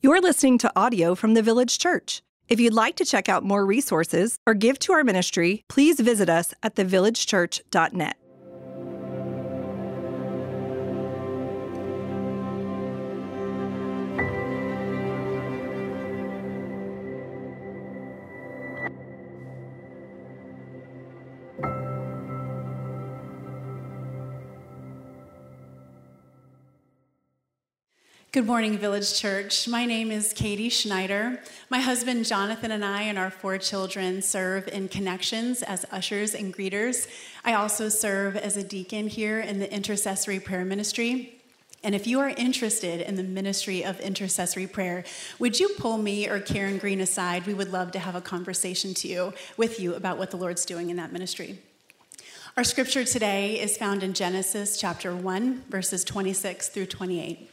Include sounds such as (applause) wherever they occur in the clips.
You're listening to audio from the Village Church. If you'd like to check out more resources or give to our ministry, please visit us at thevillagechurch.net. Good morning, Village Church. My name is Katie Schneider. My husband Jonathan and I and our four children serve in Connections as ushers and greeters. I also serve as a deacon here in the intercessory prayer ministry. And if you are interested in the ministry of intercessory prayer, would you pull me or Karen Green aside? We would love to have a conversation to you with you about what the Lord's doing in that ministry. Our scripture today is found in Genesis chapter 1, verses 26 through 28.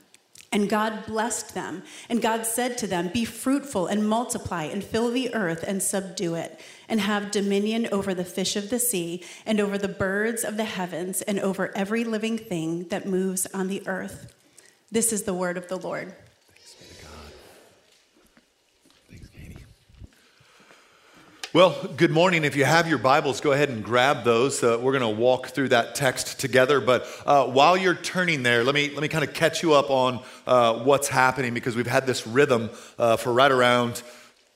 And God blessed them. And God said to them, Be fruitful and multiply and fill the earth and subdue it, and have dominion over the fish of the sea, and over the birds of the heavens, and over every living thing that moves on the earth. This is the word of the Lord. Well, good morning. If you have your Bibles, go ahead and grab those. Uh, we're going to walk through that text together. But uh, while you're turning there, let me let me kind of catch you up on uh, what's happening because we've had this rhythm uh, for right around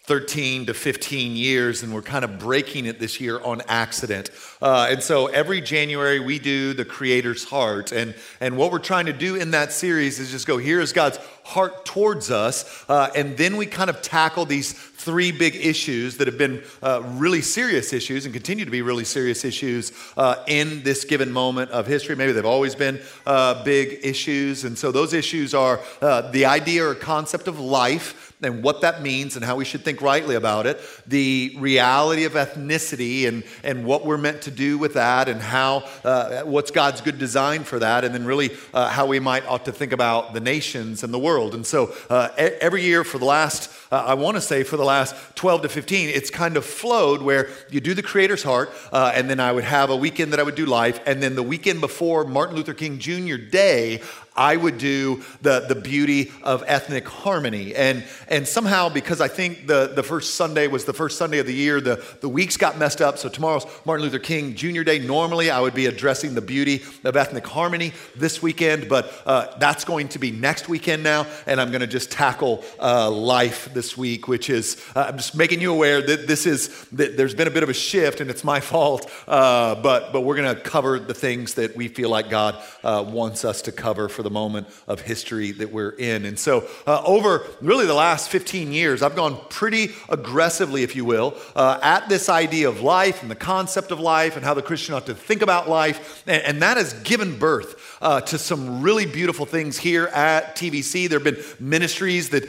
13 to 15 years, and we're kind of breaking it this year on accident. Uh, and so every January we do the Creator's Heart. And, and what we're trying to do in that series is just go, here is God's heart towards us. Uh, and then we kind of tackle these three big issues that have been uh, really serious issues and continue to be really serious issues uh, in this given moment of history. Maybe they've always been uh, big issues. And so those issues are uh, the idea or concept of life and what that means and how we should think rightly about it, the reality of ethnicity and, and what we're meant to do with that, and how uh, what's God's good design for that, and then really uh, how we might ought to think about the nations and the world. And so uh, every year for the last, uh, I want to say for the last 12 to 15, it's kind of flowed where you do the Creator's Heart, uh, and then I would have a weekend that I would do life, and then the weekend before Martin Luther King Jr. Day, I would do the, the beauty of ethnic harmony. And, and somehow, because I think the, the first Sunday was the first Sunday of the year, the, the weeks got messed up. So tomorrow's Martin Luther King Jr. Day. Normally, I would be addressing the beauty of ethnic harmony this weekend, but uh, that's going to be next weekend now. And I'm going to just tackle uh, life this week, which is, uh, I'm just making you aware that this is, that there's been a bit of a shift and it's my fault. Uh, but, but we're going to cover the things that we feel like God uh, wants us to cover for the moment of history that we're in. And so, uh, over really the last 15 years, I've gone pretty aggressively, if you will, uh, at this idea of life and the concept of life and how the Christian ought to think about life. And, and that has given birth uh, to some really beautiful things here at TVC. There have been ministries that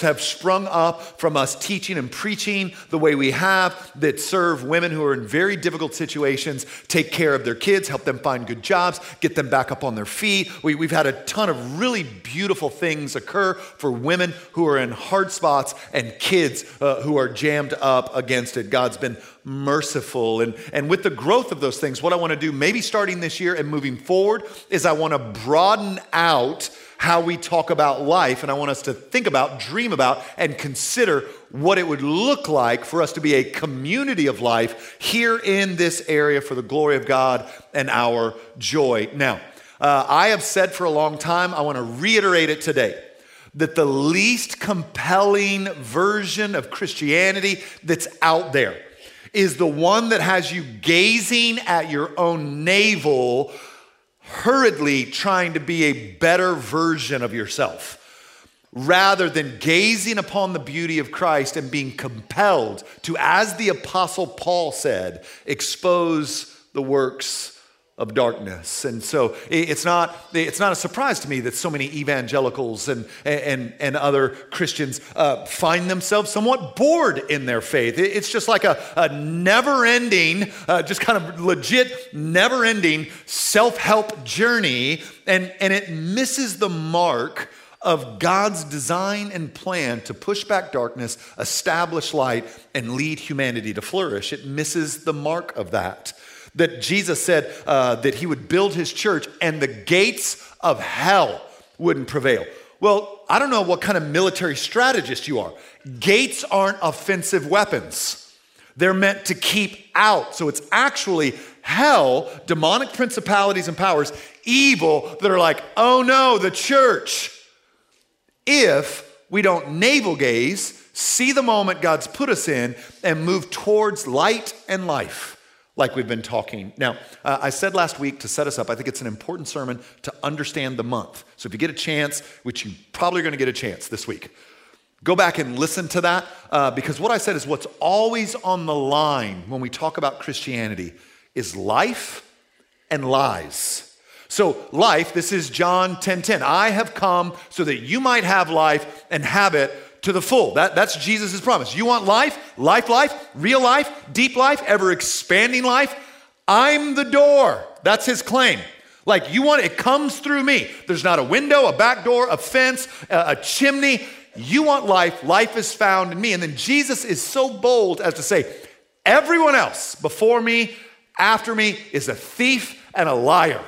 have sprung up from us teaching and preaching the way we have that serve women who are in very difficult situations, take care of their kids, help them find good jobs, get them back up on their feet. We, we've had a ton of really beautiful things occur for women who are in hard spots and kids uh, who are jammed up against it. God's been merciful. And, and with the growth of those things, what I want to do, maybe starting this year and moving forward, is I want to broaden out how we talk about life. And I want us to think about, dream about, and consider what it would look like for us to be a community of life here in this area for the glory of God and our joy. Now, uh, I have said for a long time, I want to reiterate it today that the least compelling version of Christianity that's out there is the one that has you gazing at your own navel, hurriedly trying to be a better version of yourself rather than gazing upon the beauty of Christ and being compelled to, as the Apostle Paul said, expose the works of darkness. And so it's not, it's not a surprise to me that so many evangelicals and, and, and other Christians uh, find themselves somewhat bored in their faith. It's just like a, a never ending, uh, just kind of legit, never ending self help journey, and, and it misses the mark of God's design and plan to push back darkness, establish light, and lead humanity to flourish. It misses the mark of that that Jesus said uh, that he would build his church and the gates of hell wouldn't prevail. Well, I don't know what kind of military strategist you are. Gates aren't offensive weapons, they're meant to keep out. So it's actually hell, demonic principalities and powers, evil that are like, oh no, the church. If we don't navel gaze, see the moment God's put us in, and move towards light and life like we've been talking. Now, uh, I said last week to set us up, I think it's an important sermon to understand the month. So if you get a chance, which you probably are going to get a chance this week, go back and listen to that uh, because what I said is what's always on the line when we talk about Christianity is life and lies. So, life, this is John 10 10. I have come so that you might have life and have it to the full. That, that's Jesus' promise. You want life, life, life, real life, deep life, ever expanding life? I'm the door. That's his claim. Like you want it comes through me. There's not a window, a back door, a fence, a, a chimney. You want life, life is found in me. And then Jesus is so bold as to say, everyone else before me, after me, is a thief and a liar.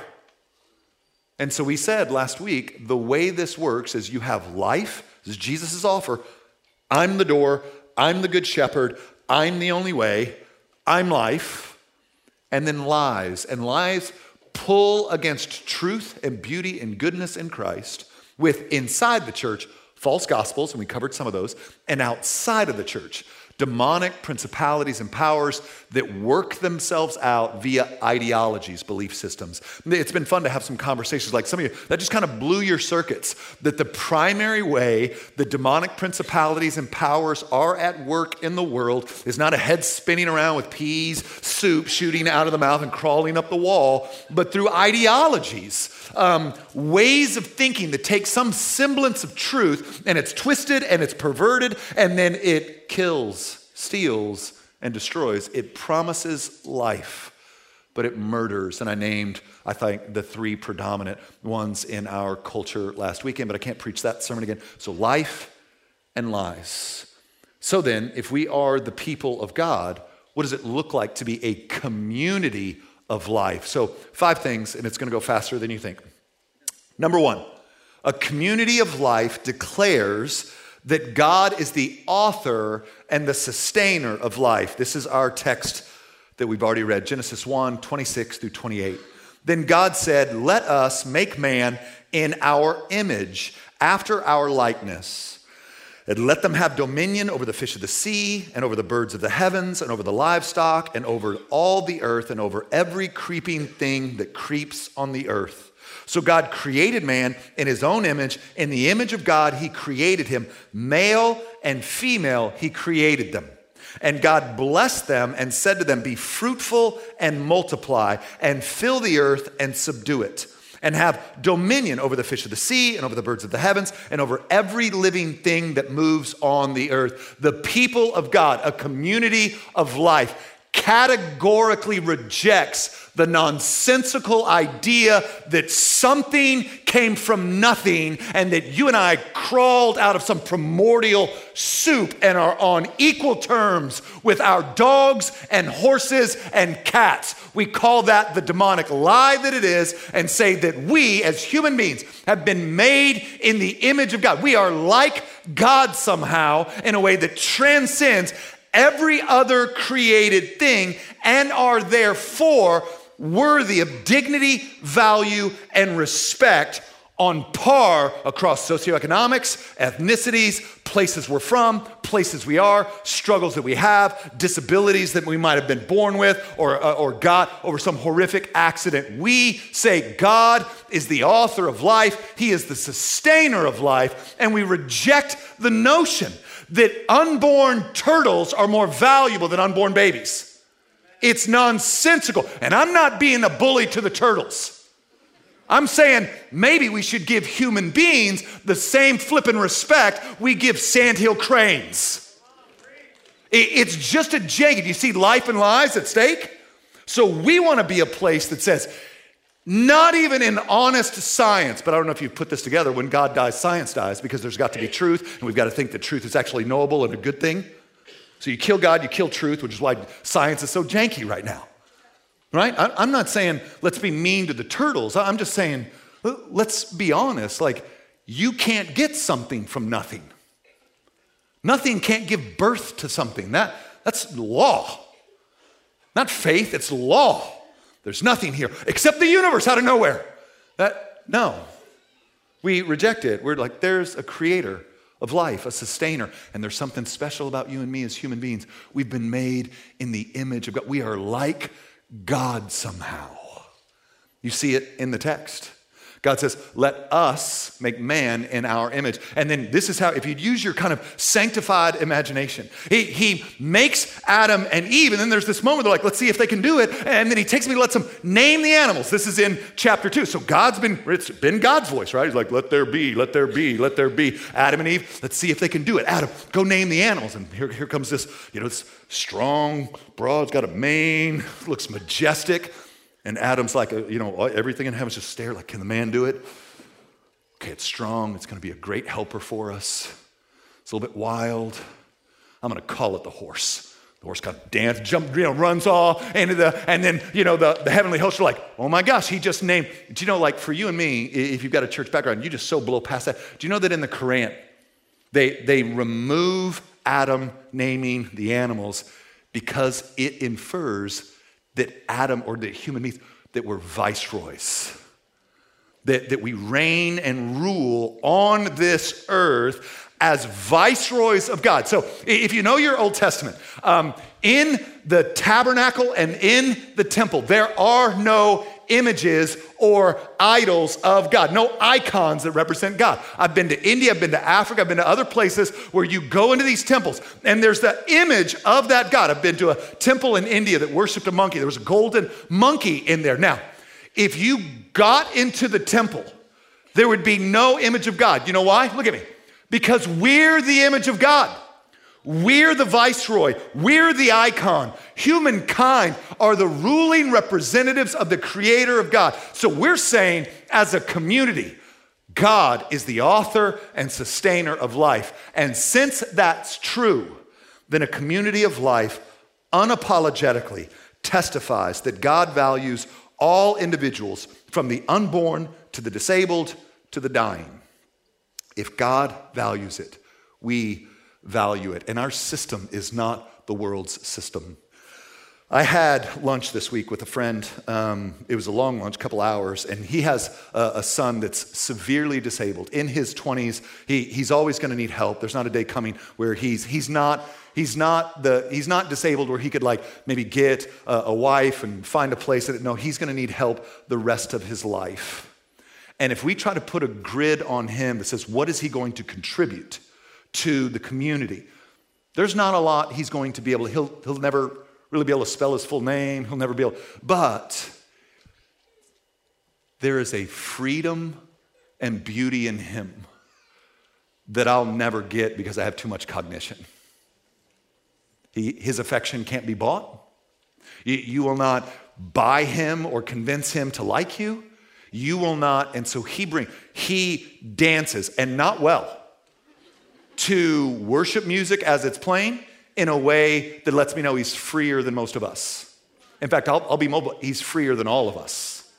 And so we said last week the way this works is you have life this is Jesus' offer. I'm the door. I'm the good shepherd. I'm the only way. I'm life. And then lies. And lies pull against truth and beauty and goodness in Christ with inside the church false gospels, and we covered some of those, and outside of the church demonic principalities and powers that work themselves out via ideologies, belief systems. It's been fun to have some conversations like some of you that just kind of blew your circuits that the primary way the demonic principalities and powers are at work in the world is not a head spinning around with peas, soup shooting out of the mouth and crawling up the wall, but through ideologies. Um, ways of thinking that take some semblance of truth and it's twisted and it's perverted and then it kills, steals, and destroys. It promises life, but it murders. And I named, I think, the three predominant ones in our culture last weekend, but I can't preach that sermon again. So, life and lies. So then, if we are the people of God, what does it look like to be a community of life? So, five things, and it's going to go faster than you think. Number one, a community of life declares that God is the author and the sustainer of life. This is our text that we've already read Genesis 1 26 through 28. Then God said, Let us make man in our image, after our likeness. And let them have dominion over the fish of the sea, and over the birds of the heavens, and over the livestock, and over all the earth, and over every creeping thing that creeps on the earth. So God created man in his own image. In the image of God, he created him. Male and female, he created them. And God blessed them and said to them, Be fruitful and multiply, and fill the earth and subdue it, and have dominion over the fish of the sea, and over the birds of the heavens, and over every living thing that moves on the earth. The people of God, a community of life categorically rejects the nonsensical idea that something came from nothing and that you and I crawled out of some primordial soup and are on equal terms with our dogs and horses and cats. We call that the demonic lie that it is and say that we as human beings have been made in the image of God. We are like God somehow in a way that transcends every other created thing and are therefore worthy of dignity, value, and respect on par across socioeconomics, ethnicities, places we're from, places we are, struggles that we have, disabilities that we might have been born with or, uh, or got over some horrific accident. We say God is the author of life, He is the sustainer of life, and we reject the notion that unborn turtles are more valuable than unborn babies. It's nonsensical. And I'm not being a bully to the turtles. I'm saying maybe we should give human beings the same flippin' respect we give sandhill cranes. It's just a jagged. You see life and lives at stake? So we want to be a place that says, not even in honest science, but I don't know if you've put this together. When God dies, science dies because there's got to be truth, and we've got to think that truth is actually knowable and a good thing. So you kill God, you kill truth, which is why science is so janky right now. Right? I'm not saying let's be mean to the turtles. I'm just saying let's be honest. Like, you can't get something from nothing. Nothing can't give birth to something. That, that's law. Not faith, it's law. There's nothing here except the universe out of nowhere. That, no. We reject it. We're like, there's a creator of life, a sustainer. And there's something special about you and me as human beings. We've been made in the image of God. We are like God somehow. You see it in the text. God says, let us make man in our image. And then this is how, if you'd use your kind of sanctified imagination, he, he makes Adam and Eve, and then there's this moment, they're like, let's see if they can do it. And then he takes me, lets them name the animals. This is in chapter two. So God's been, it's been God's voice, right? He's like, let there be, let there be, let there be. Adam and Eve, let's see if they can do it. Adam, go name the animals. And here, here comes this, you know, this strong, broad, it's got a mane, (laughs) looks majestic. And Adam's like, a, you know, everything in heaven's just stare like, can the man do it? Okay, it's strong. It's going to be a great helper for us. It's a little bit wild. I'm going to call it the horse. The horse kind of dance, jump, you know, runs off into the, and then, you know, the, the heavenly hosts are like, oh my gosh, he just named. Do you know, like for you and me, if you've got a church background, you just so blow past that. Do you know that in the Quran, they, they remove Adam naming the animals because it infers that Adam or that human beings, that we're viceroys. That, that we reign and rule on this earth as viceroys of God. So, if you know your Old Testament, um, in the tabernacle and in the temple, there are no images or idols of God, no icons that represent God. I've been to India, I've been to Africa, I've been to other places where you go into these temples and there's the image of that God. I've been to a temple in India that worshiped a monkey. There was a golden monkey in there. Now, if you got into the temple, there would be no image of God. You know why? Look at me. Because we're the image of God. We're the viceroy. We're the icon. Humankind are the ruling representatives of the creator of God. So we're saying, as a community, God is the author and sustainer of life. And since that's true, then a community of life unapologetically testifies that God values all individuals from the unborn to the disabled to the dying. If God values it, we value it. And our system is not the world's system. I had lunch this week with a friend. Um, it was a long lunch, couple hours, and he has a, a son that's severely disabled. In his 20s, he, he's always going to need help. There's not a day coming where he's, he's, not, he's, not the, he's not disabled where he could like maybe get a, a wife and find a place that, no, he's going to need help the rest of his life. And if we try to put a grid on him that says, what is he going to contribute? To the community. There's not a lot he's going to be able to, he'll, he'll never really be able to spell his full name, he'll never be able, but there is a freedom and beauty in him that I'll never get because I have too much cognition. He, his affection can't be bought. You, you will not buy him or convince him to like you. You will not, and so he brings, he dances and not well to worship music as it's playing in a way that lets me know he's freer than most of us. In fact, I'll, I'll be mobile. He's freer than all of us.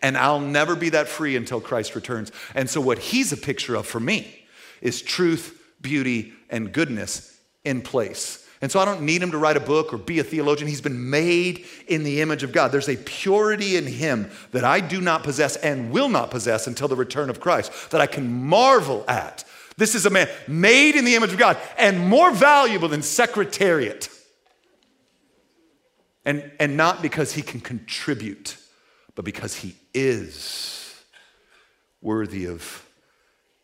And I'll never be that free until Christ returns. And so, what he's a picture of for me is truth, beauty, and goodness in place. And so I don't need him to write a book or be a theologian. He's been made in the image of God. There's a purity in him that I do not possess and will not possess until the return of Christ that I can marvel at this is a man made in the image of God and more valuable than secretariat. And, and not because he can contribute, but because he is worthy of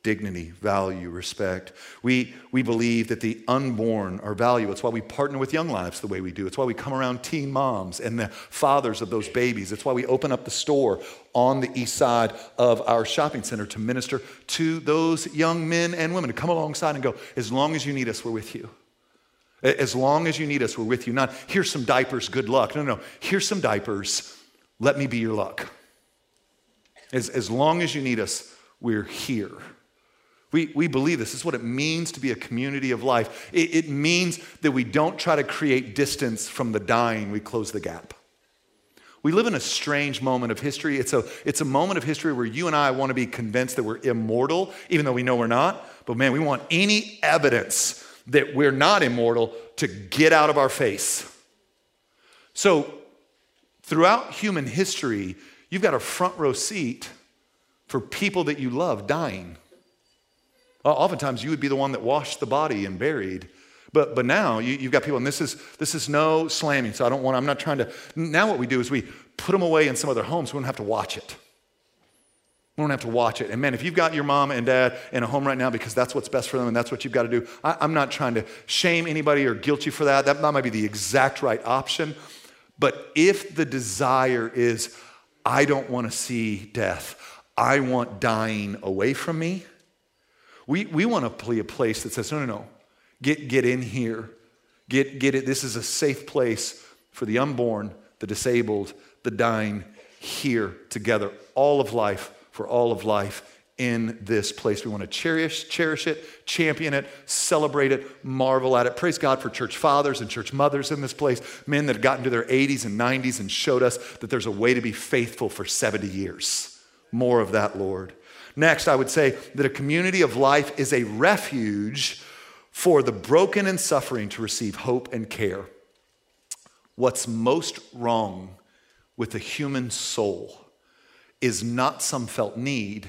dignity, value, respect. We, we believe that the unborn are valuable. It's why we partner with Young Lives the way we do. It's why we come around teen moms and the fathers of those babies. It's why we open up the store on the east side of our shopping center to minister to those young men and women to come alongside and go, as long as you need us, we're with you. As long as you need us, we're with you. Not, here's some diapers, good luck. No, no, no. Here's some diapers, let me be your luck. As, as long as you need us, we're here. We, we believe this. This is what it means to be a community of life. It, it means that we don't try to create distance from the dying, we close the gap. We live in a strange moment of history. It's a, it's a moment of history where you and I want to be convinced that we're immortal, even though we know we're not. But man, we want any evidence that we're not immortal to get out of our face. So, throughout human history, you've got a front row seat for people that you love dying. Oftentimes, you would be the one that washed the body and buried. But, but now you, have got people, and this is, this is no slamming, so I don't want, I'm not trying to. Now, what we do is we put them away in some of their homes, so we don't have to watch it. We don't have to watch it. And man, if you've got your mom and dad in a home right now because that's what's best for them and that's what you've got to do, I, am not trying to shame anybody or guilt you for that. That might be the exact right option. But if the desire is, I don't want to see death, I want dying away from me, we, we want to be a place that says, no, no, no, get, get in here. Get, get it. This is a safe place for the unborn, the disabled, the dying here together. All of life, for all of life in this place. We want to cherish, cherish it, champion it, celebrate it, marvel at it. Praise God for church fathers and church mothers in this place, men that have gotten to their 80s and 90s and showed us that there's a way to be faithful for 70 years. More of that, Lord. Next, I would say that a community of life is a refuge for the broken and suffering to receive hope and care. What's most wrong with the human soul is not some felt need,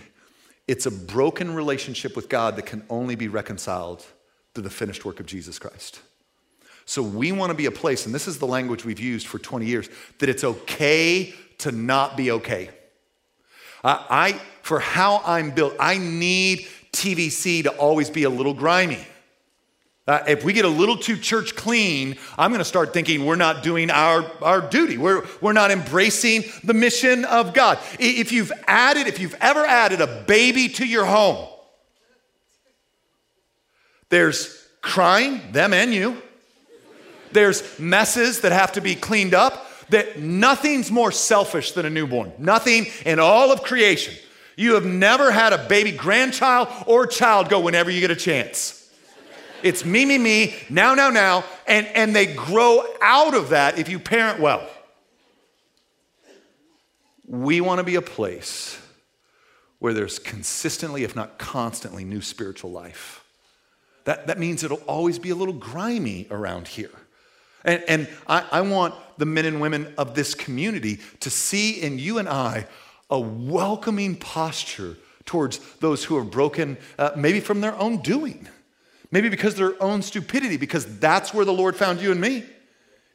it's a broken relationship with God that can only be reconciled through the finished work of Jesus Christ. So we want to be a place, and this is the language we've used for 20 years, that it's okay to not be okay. I, for how I'm built, I need TVC to always be a little grimy. Uh, if we get a little too church clean, I'm going to start thinking we're not doing our, our duty. We're, we're not embracing the mission of God. If you've added, if you've ever added a baby to your home, there's crying, them and you. There's messes that have to be cleaned up that nothing's more selfish than a newborn. Nothing in all of creation. You have never had a baby grandchild or child go whenever you get a chance. It's me, me, me, now, now, now, and, and they grow out of that if you parent well. We want to be a place where there's consistently, if not constantly, new spiritual life. That, that means it'll always be a little grimy around here. And, and I, I want the men and women of this community to see in you and I a welcoming posture towards those who are broken, uh, maybe from their own doing, maybe because of their own stupidity, because that's where the Lord found you and me.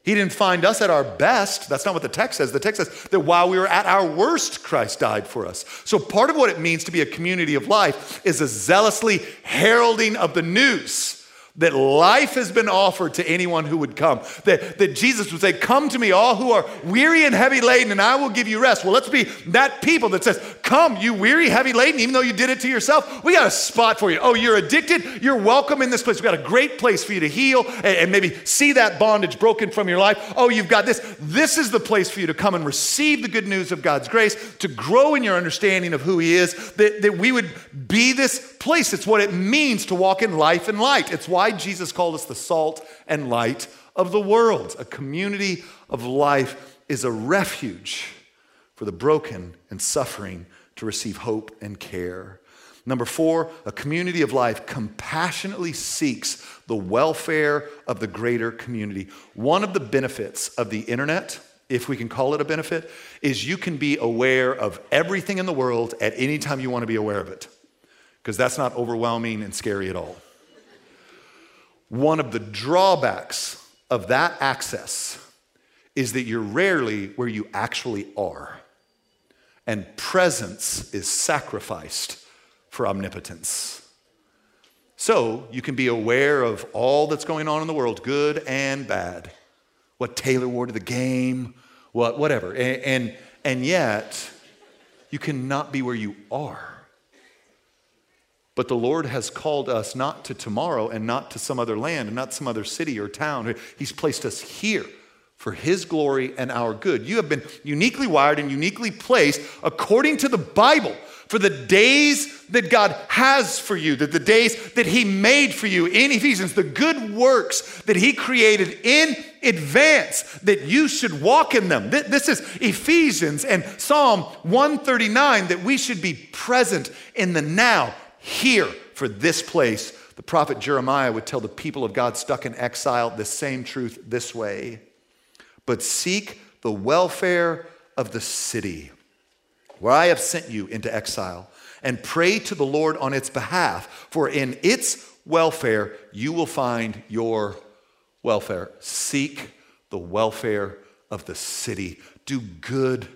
He didn't find us at our best. That's not what the text says. The text says that while we were at our worst, Christ died for us. So, part of what it means to be a community of life is a zealously heralding of the news that life has been offered to anyone who would come. That, that Jesus would say, Come to me, all who are weary and heavy laden, and I will give you rest. Well, let's be that people that says, Come, you weary, heavy laden, even though you did it to yourself. We got a spot for you. Oh, you're addicted? You're welcome in this place. We got a great place for you to heal and, and maybe see that bondage broken from your life. Oh, you've got this. This is the place for you to come and receive the good news of God's grace, to grow in your understanding of who He is, that, that we would be this place. It's what it means to walk in life and light. It's why Jesus called us the salt and light of the world. A community of life is a refuge for the broken and suffering to receive hope and care. Number four, a community of life compassionately seeks the welfare of the greater community. One of the benefits of the internet, if we can call it a benefit, is you can be aware of everything in the world at any time you want to be aware of it, because that's not overwhelming and scary at all. One of the drawbacks of that access is that you're rarely where you actually are. And presence is sacrificed for omnipotence. So you can be aware of all that's going on in the world, good and bad. What Taylor wore to the game, what, whatever. And, and, and yet, you cannot be where you are. But the Lord has called us not to tomorrow and not to some other land and not some other city or town. He's placed us here for His glory and our good. You have been uniquely wired and uniquely placed according to the Bible for the days that God has for you, that the days that He made for you in Ephesians, the good works that He created in advance, that you should walk in them. This is Ephesians and Psalm 139, that we should be present in the now, here, for this place. The prophet Jeremiah would tell the people of God stuck in exile the same truth this way. But seek the welfare of the city where I have sent you into exile, and pray to the Lord on its behalf, for in its welfare you will find your welfare. Seek the welfare of the city. Do good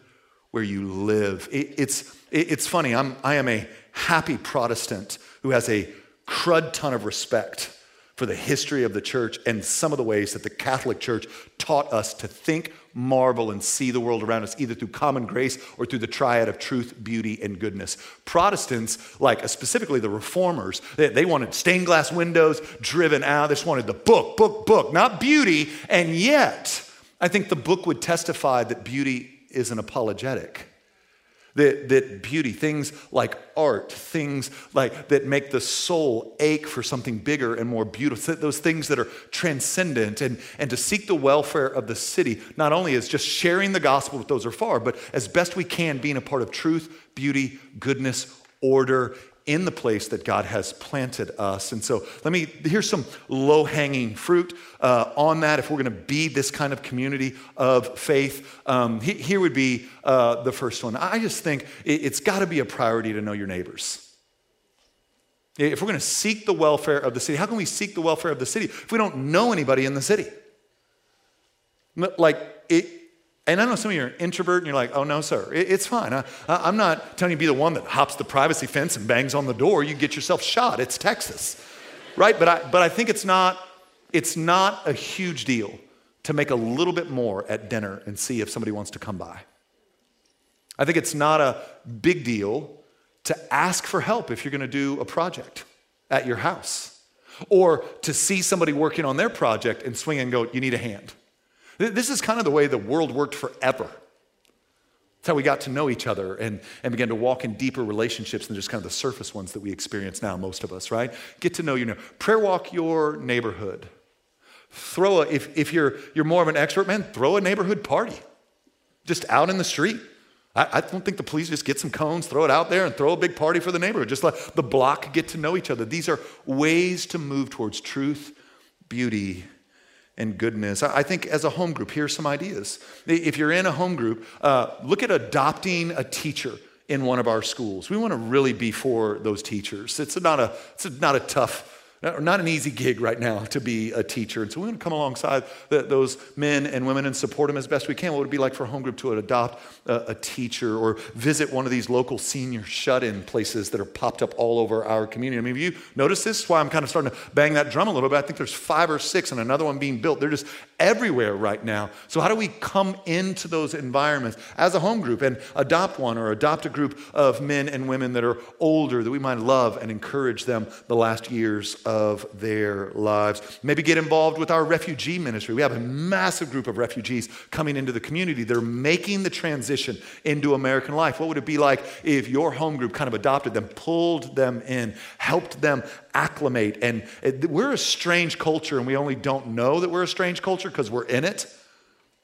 where you live. It, it's, it, it's funny, I'm, I am a happy Protestant who has a crud ton of respect for the history of the church and some of the ways that the Catholic Church taught us to think, marvel, and see the world around us, either through common grace or through the triad of truth, beauty, and goodness. Protestants, like uh, specifically the reformers, they, they wanted stained glass windows driven out. They just wanted the book, book, book, not beauty. And yet, I think the book would testify that beauty is an apologetic. That, that beauty, things like art, things like that make the soul ache for something bigger and more beautiful, those things that are transcendent, and, and to seek the welfare of the city, not only as just sharing the gospel with those who are far, but as best we can being a part of truth, beauty, goodness, order, in the place that God has planted us. And so, let me, here's some low hanging fruit uh, on that if we're going to be this kind of community of faith. Um, he, here would be uh, the first one. I just think it, it's got to be a priority to know your neighbors. If we're going to seek the welfare of the city, how can we seek the welfare of the city if we don't know anybody in the city? Like, it, and I know some of you are introvert and you're like, oh, no, sir, it's fine. I, am not telling you to be the one that hops the privacy fence and bangs on the door. You get yourself shot. It's Texas, right? But I, but I think it's not, it's not a huge deal to make a little bit more at dinner and see if somebody wants to come by. I think it's not a big deal to ask for help if you're going to do a project at your house or to see somebody working on their project and swing and go, you need a hand. This is kind of the way the world worked forever. That's how we got to know each other and, and began to walk in deeper relationships than just kind of the surface ones that we experience now, most of us, right? Get to know your neighbor. Prayer walk your neighborhood. Throw a, if, if you're, you're more of an expert, man, throw a neighborhood party just out in the street. I, don't think the police just get some cones, throw it out there, and throw a big party for the neighborhood. Just let the block get to know each other. These are ways to move towards truth, beauty, and goodness. I think as a home group, here's some ideas. If you're in a home group, uh, look at adopting a teacher in one of our schools. We want to really be for those teachers. It's not a, it's not a tough not an easy gig right now to be a teacher. And so we want to come alongside the, those men and women and support them as best we can. What would it be like for a home group to adopt a, a teacher or visit one of these local senior shut in places that are popped up all over our community? I mean, you noticed this? Why I'm kind of starting to bang that drum a little bit. I think there's five or six and another one being built. They're just everywhere right now. So, how do we come into those environments as a home group and adopt one or adopt a group of men and women that are older that we might love and encourage them the last years of of their lives. Maybe get involved with our refugee ministry. We have a massive group of refugees coming into the community. They're making the transition into American life. What would it be like if your home group kind of adopted them, pulled them in, helped them acclimate? And we're a strange culture, and we only don't know that we're a strange culture because we're in it.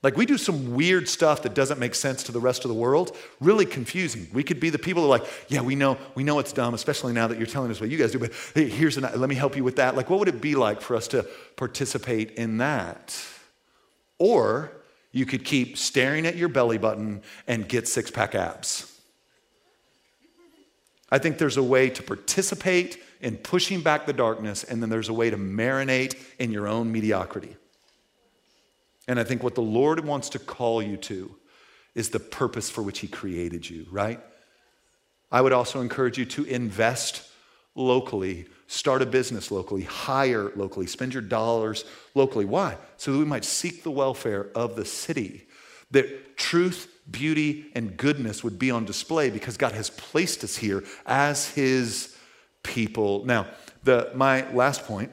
Like we do some weird stuff that doesn't make sense to the rest of the world. Really confusing. We could be the people that are like, yeah, we know, we know it's dumb, especially now that you're telling us what you guys do. But hey, here's an, let me help you with that. Like, what would it be like for us to participate in that? Or you could keep staring at your belly button and get six pack abs. I think there's a way to participate in pushing back the darkness, and then there's a way to marinate in your own mediocrity. And I think what the Lord wants to call you to is the purpose for which He created you, right? I would also encourage you to invest locally, start a business locally, hire locally, spend your dollars locally. Why? So that we might seek the welfare of the city, that truth, beauty, and goodness would be on display because God has placed us here as His people. Now, the, my last point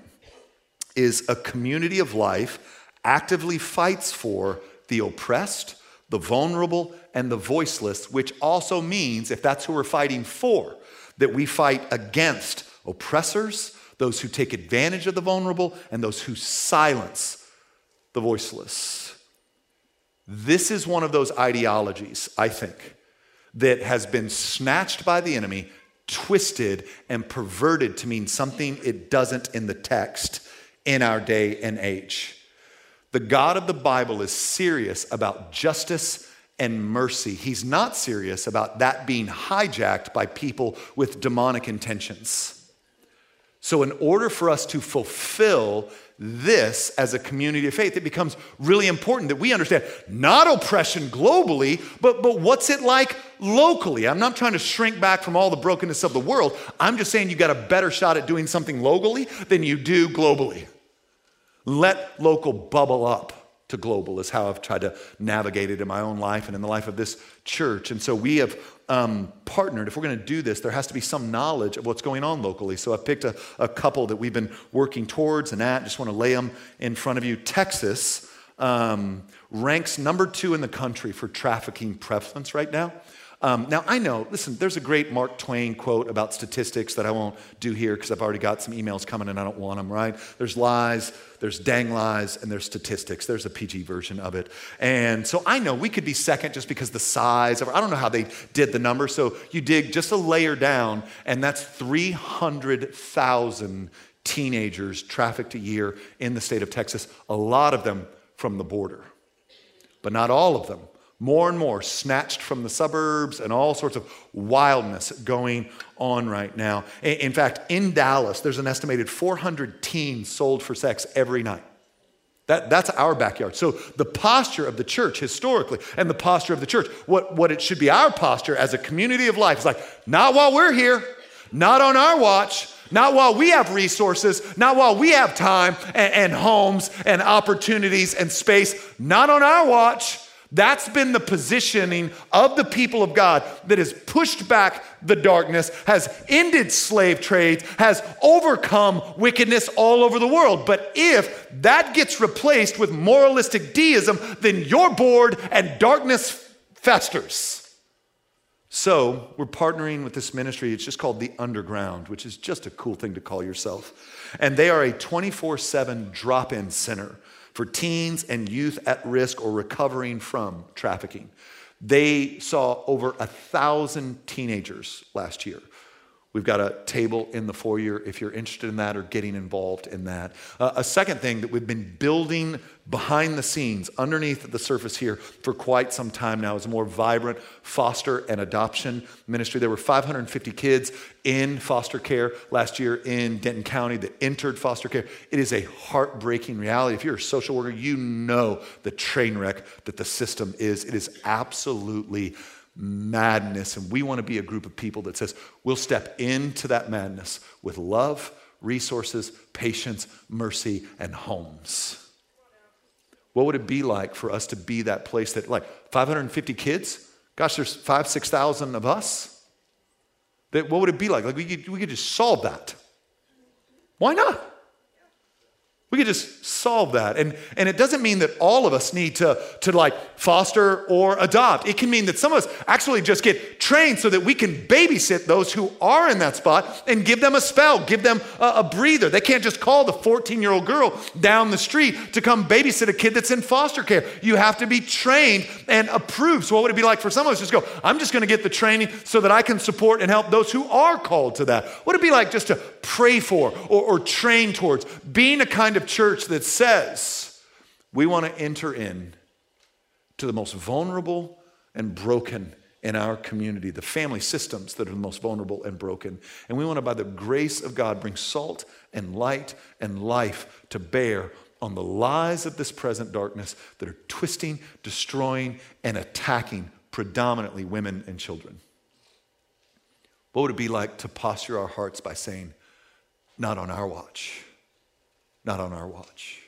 is a community of life actively fights for the oppressed, the vulnerable, and the voiceless, which also means, if that's who we're fighting for, that we fight against oppressors, those who take advantage of the vulnerable, and those who silence the voiceless. This is one of those ideologies, I think, that has been snatched by the enemy, twisted, and perverted to mean something it doesn't in the text in our day and age. The God of the Bible is serious about justice and mercy. He's not serious about that being hijacked by people with demonic intentions. So, in order for us to fulfill this as a community of faith, it becomes really important that we understand not oppression globally, but, but what's it like locally. I'm not trying to shrink back from all the brokenness of the world. I'm just saying you got a better shot at doing something locally than you do globally. Let local bubble up to global, is how I've tried to navigate it in my own life and in the life of this church. And so we have um, partnered. If we're going to do this, there has to be some knowledge of what's going on locally. So I've picked a, a couple that we've been working towards and at. Just want to lay them in front of you. Texas um, ranks number two in the country for trafficking prevalence right now. Um, now, I know, listen, there's a great Mark Twain quote about statistics that I won't do here because I've already got some emails coming and I don't want them, right? There's lies, there's dang lies, and there's statistics. There's a PG version of it. And so I know we could be second just because the size of, I don't know how they did the number. So you dig just a layer down, and that's 300,000 teenagers trafficked a year in the state of Texas, a lot of them from the border, but not all of them more and more snatched from the suburbs and all sorts of wildness going on right now. In fact, in Dallas, there's an estimated 400 teens sold for sex every night. That, that's our backyard. So, the posture of the church historically, and the posture of the church, what, what it should be our posture as a community of life is like, not while we're here, not on our watch, not while we have resources, not while we have time and, and homes and opportunities and space, not on our watch. That's been the positioning of the people of God that has pushed back the darkness, has ended slave trades, has overcome wickedness all over the world. But if that gets replaced with moralistic deism, then you're bored and darkness festers. So, we're partnering with this ministry. It's just called The Underground, which is just a cool thing to call yourself. And they are a 24 7 drop in center for teens and youth at risk or recovering from trafficking. They saw over a thousand teenagers last year We've got a table in the foyer if you're interested in that or getting involved in that. Uh, a second thing that we've been building behind the scenes, underneath the surface here for quite some time now, is a more vibrant foster and adoption ministry. There were 550 kids in foster care last year in Denton County that entered foster care. It is a heartbreaking reality. If you're a social worker, you know the train wreck that the system is. It is absolutely madness. And we want to be a group of people that says we'll step into that madness with love, resources, patience, mercy, and homes. What would it be like for us to be that place that, like, 550 kids? Gosh, there's five, 6,000 of us. That, what would it be like? Like, we could, we could just solve that. Why not? We could just solve that. And, and it doesn't mean that all of us need to, to like foster or adopt. It can mean that some of us actually just get trained so that we can babysit those who are in that spot and give them a spell, give them a, a breather. They can't just call the 14 year old girl down the street to come babysit a kid that's in foster care. You have to be trained and approved. So, what would it be like for some of us just go, I'm just going to get the training so that I can support and help those who are called to that? What would it be like just to pray for or, or train towards being a kind of church that says we want to enter in to the most vulnerable and broken in our community, the family systems that are the most vulnerable and broken. And we want to, by the grace of God, bring salt and light and life to bear on the lies of this present darkness that are twisting, destroying, and attacking predominantly women and children. What would it be like to posture our hearts by saying, Not on our watch? Not on our watch.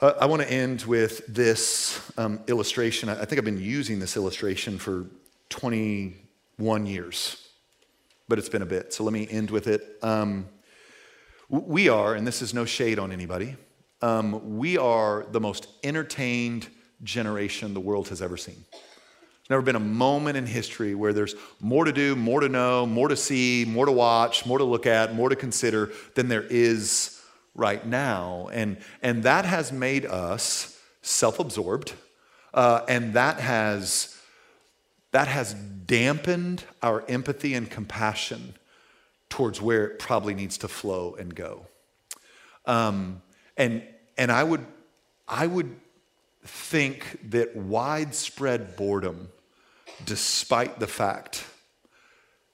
Uh, I want to end with this um, illustration. I think I've been using this illustration for 21 years, but it's been a bit. So let me end with it. Um, we are, and this is no shade on anybody, um, we are the most entertained generation the world has ever seen. There's never been a moment in history where there's more to do, more to know, more to see, more to watch, more to look at, more to consider than there is right now. And, and that has made us self absorbed, uh, and that has, that has dampened our empathy and compassion towards where it probably needs to flow and go. Um, and, and I, would, I would think that widespread boredom, despite the fact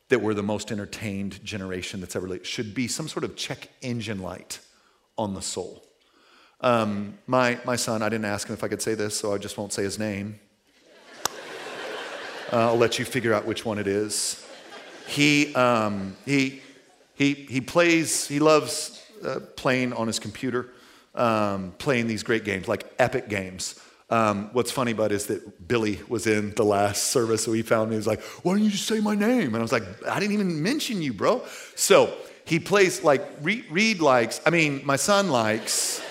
that we're the most entertained generation that's ever lived, should be some sort of check engine light on the soul. Um, my, my son, I didn't ask him if I could say this, so I just won't say his name. Uh, I'll let you figure out which one it is. He, um, he, he, he plays, he loves uh, playing on his computer, um, playing these great games, like epic games. Um, what's funny about is that Billy was in the last service, so he found me. He was like, "Why don't you just say my name?" And I was like, "I didn't even mention you, bro." So he plays like Reed likes. I mean, my son likes.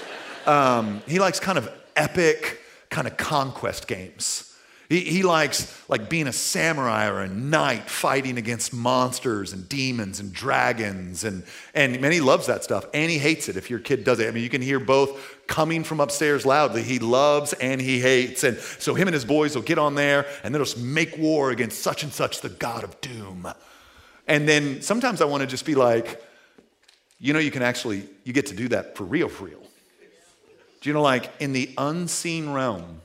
Um, he likes kind of epic, kind of conquest games. He, he likes like being a samurai or a knight fighting against monsters and demons and dragons. And, and man, he loves that stuff and he hates it if your kid does it. I mean, you can hear both coming from upstairs loudly. He loves and he hates. And so him and his boys will get on there and they'll just make war against such and such, the God of doom. And then sometimes I want to just be like, you know, you can actually, you get to do that for real, for real. Do you know, like in the unseen realm,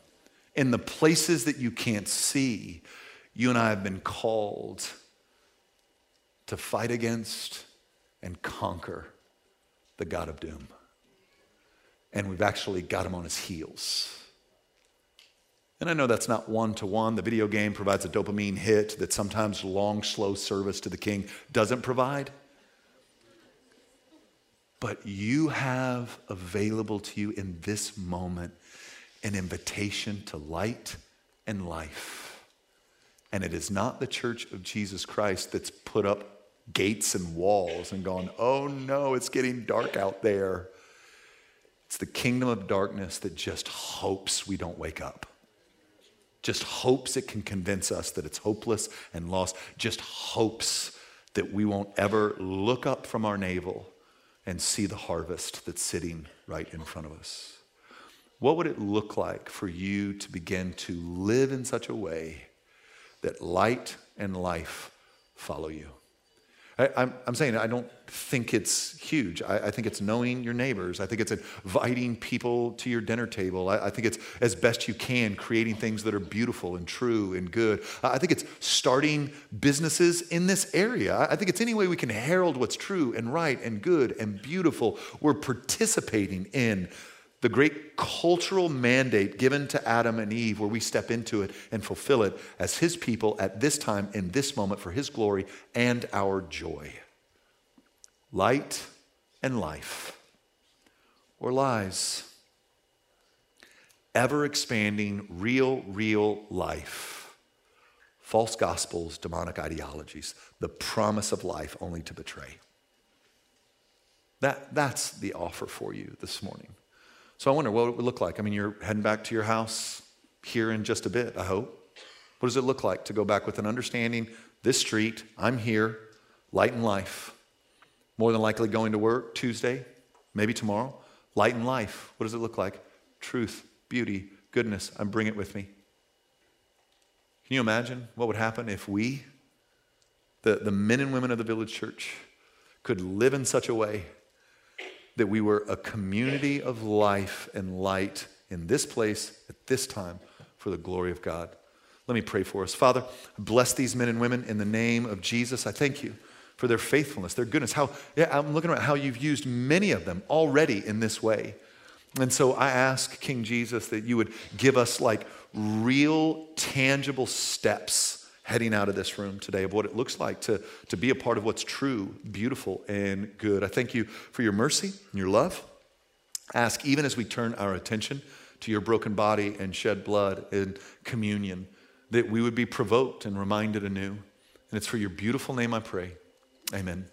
in the places that you can't see, you and I have been called to fight against and conquer the God of doom. And we've actually got him on his heels. And I know that's not one to one. The video game provides a dopamine hit that sometimes long, slow service to the king doesn't provide. But you have available to you in this moment an invitation to light and life. And it is not the church of Jesus Christ that's put up gates and walls and gone, oh no, it's getting dark out there. It's the kingdom of darkness that just hopes we don't wake up. Just hopes it can convince us that it's hopeless and lost. Just hopes that we won't ever look up from our navel and see the harvest that's sitting right in front of us. What would it look like for you to begin to live in such a way that light and life follow you? I, am saying I don't think it's huge. I, I, think it's knowing your neighbors. I think it's inviting people to your dinner table. I, I, think it's as best you can creating things that are beautiful and true and good. I think it's starting businesses in this area. I think it's any way we can herald what's true and right and good and beautiful. We're participating in the great cultural mandate given to Adam and Eve, where we step into it and fulfill it as His people at this time, in this moment, for His glory and our joy. Light and life, or lies. Ever expanding, real, real life. False gospels, demonic ideologies, the promise of life only to betray. That, that's the offer for you this morning. So I wonder what it would look like. I mean, you're heading back to your house here in just a bit, I hope. What does it look like to go back with an understanding this street, I'm here, light and life. More than likely going to work Tuesday, maybe tomorrow. Light and life. What does it look like? Truth, beauty, goodness. I bring it with me. Can you imagine what would happen if we, the, the men and women of the village church, could live in such a way that we were a community of life and light in this place at this time for the glory of God. Let me pray for us. Father, bless these men and women in the name of Jesus. I thank you for their faithfulness, their goodness. How yeah, I'm looking at how you've used many of them already in this way. And so I ask King Jesus that you would give us like real tangible steps heading out of this room today of what it looks like to, to be a part of what's true, beautiful, and good. I thank you for your mercy and your love. Ask, even as we turn our attention to your broken body and shed blood in communion, that we would be provoked and reminded anew. And it's for your beautiful name I pray. Amen.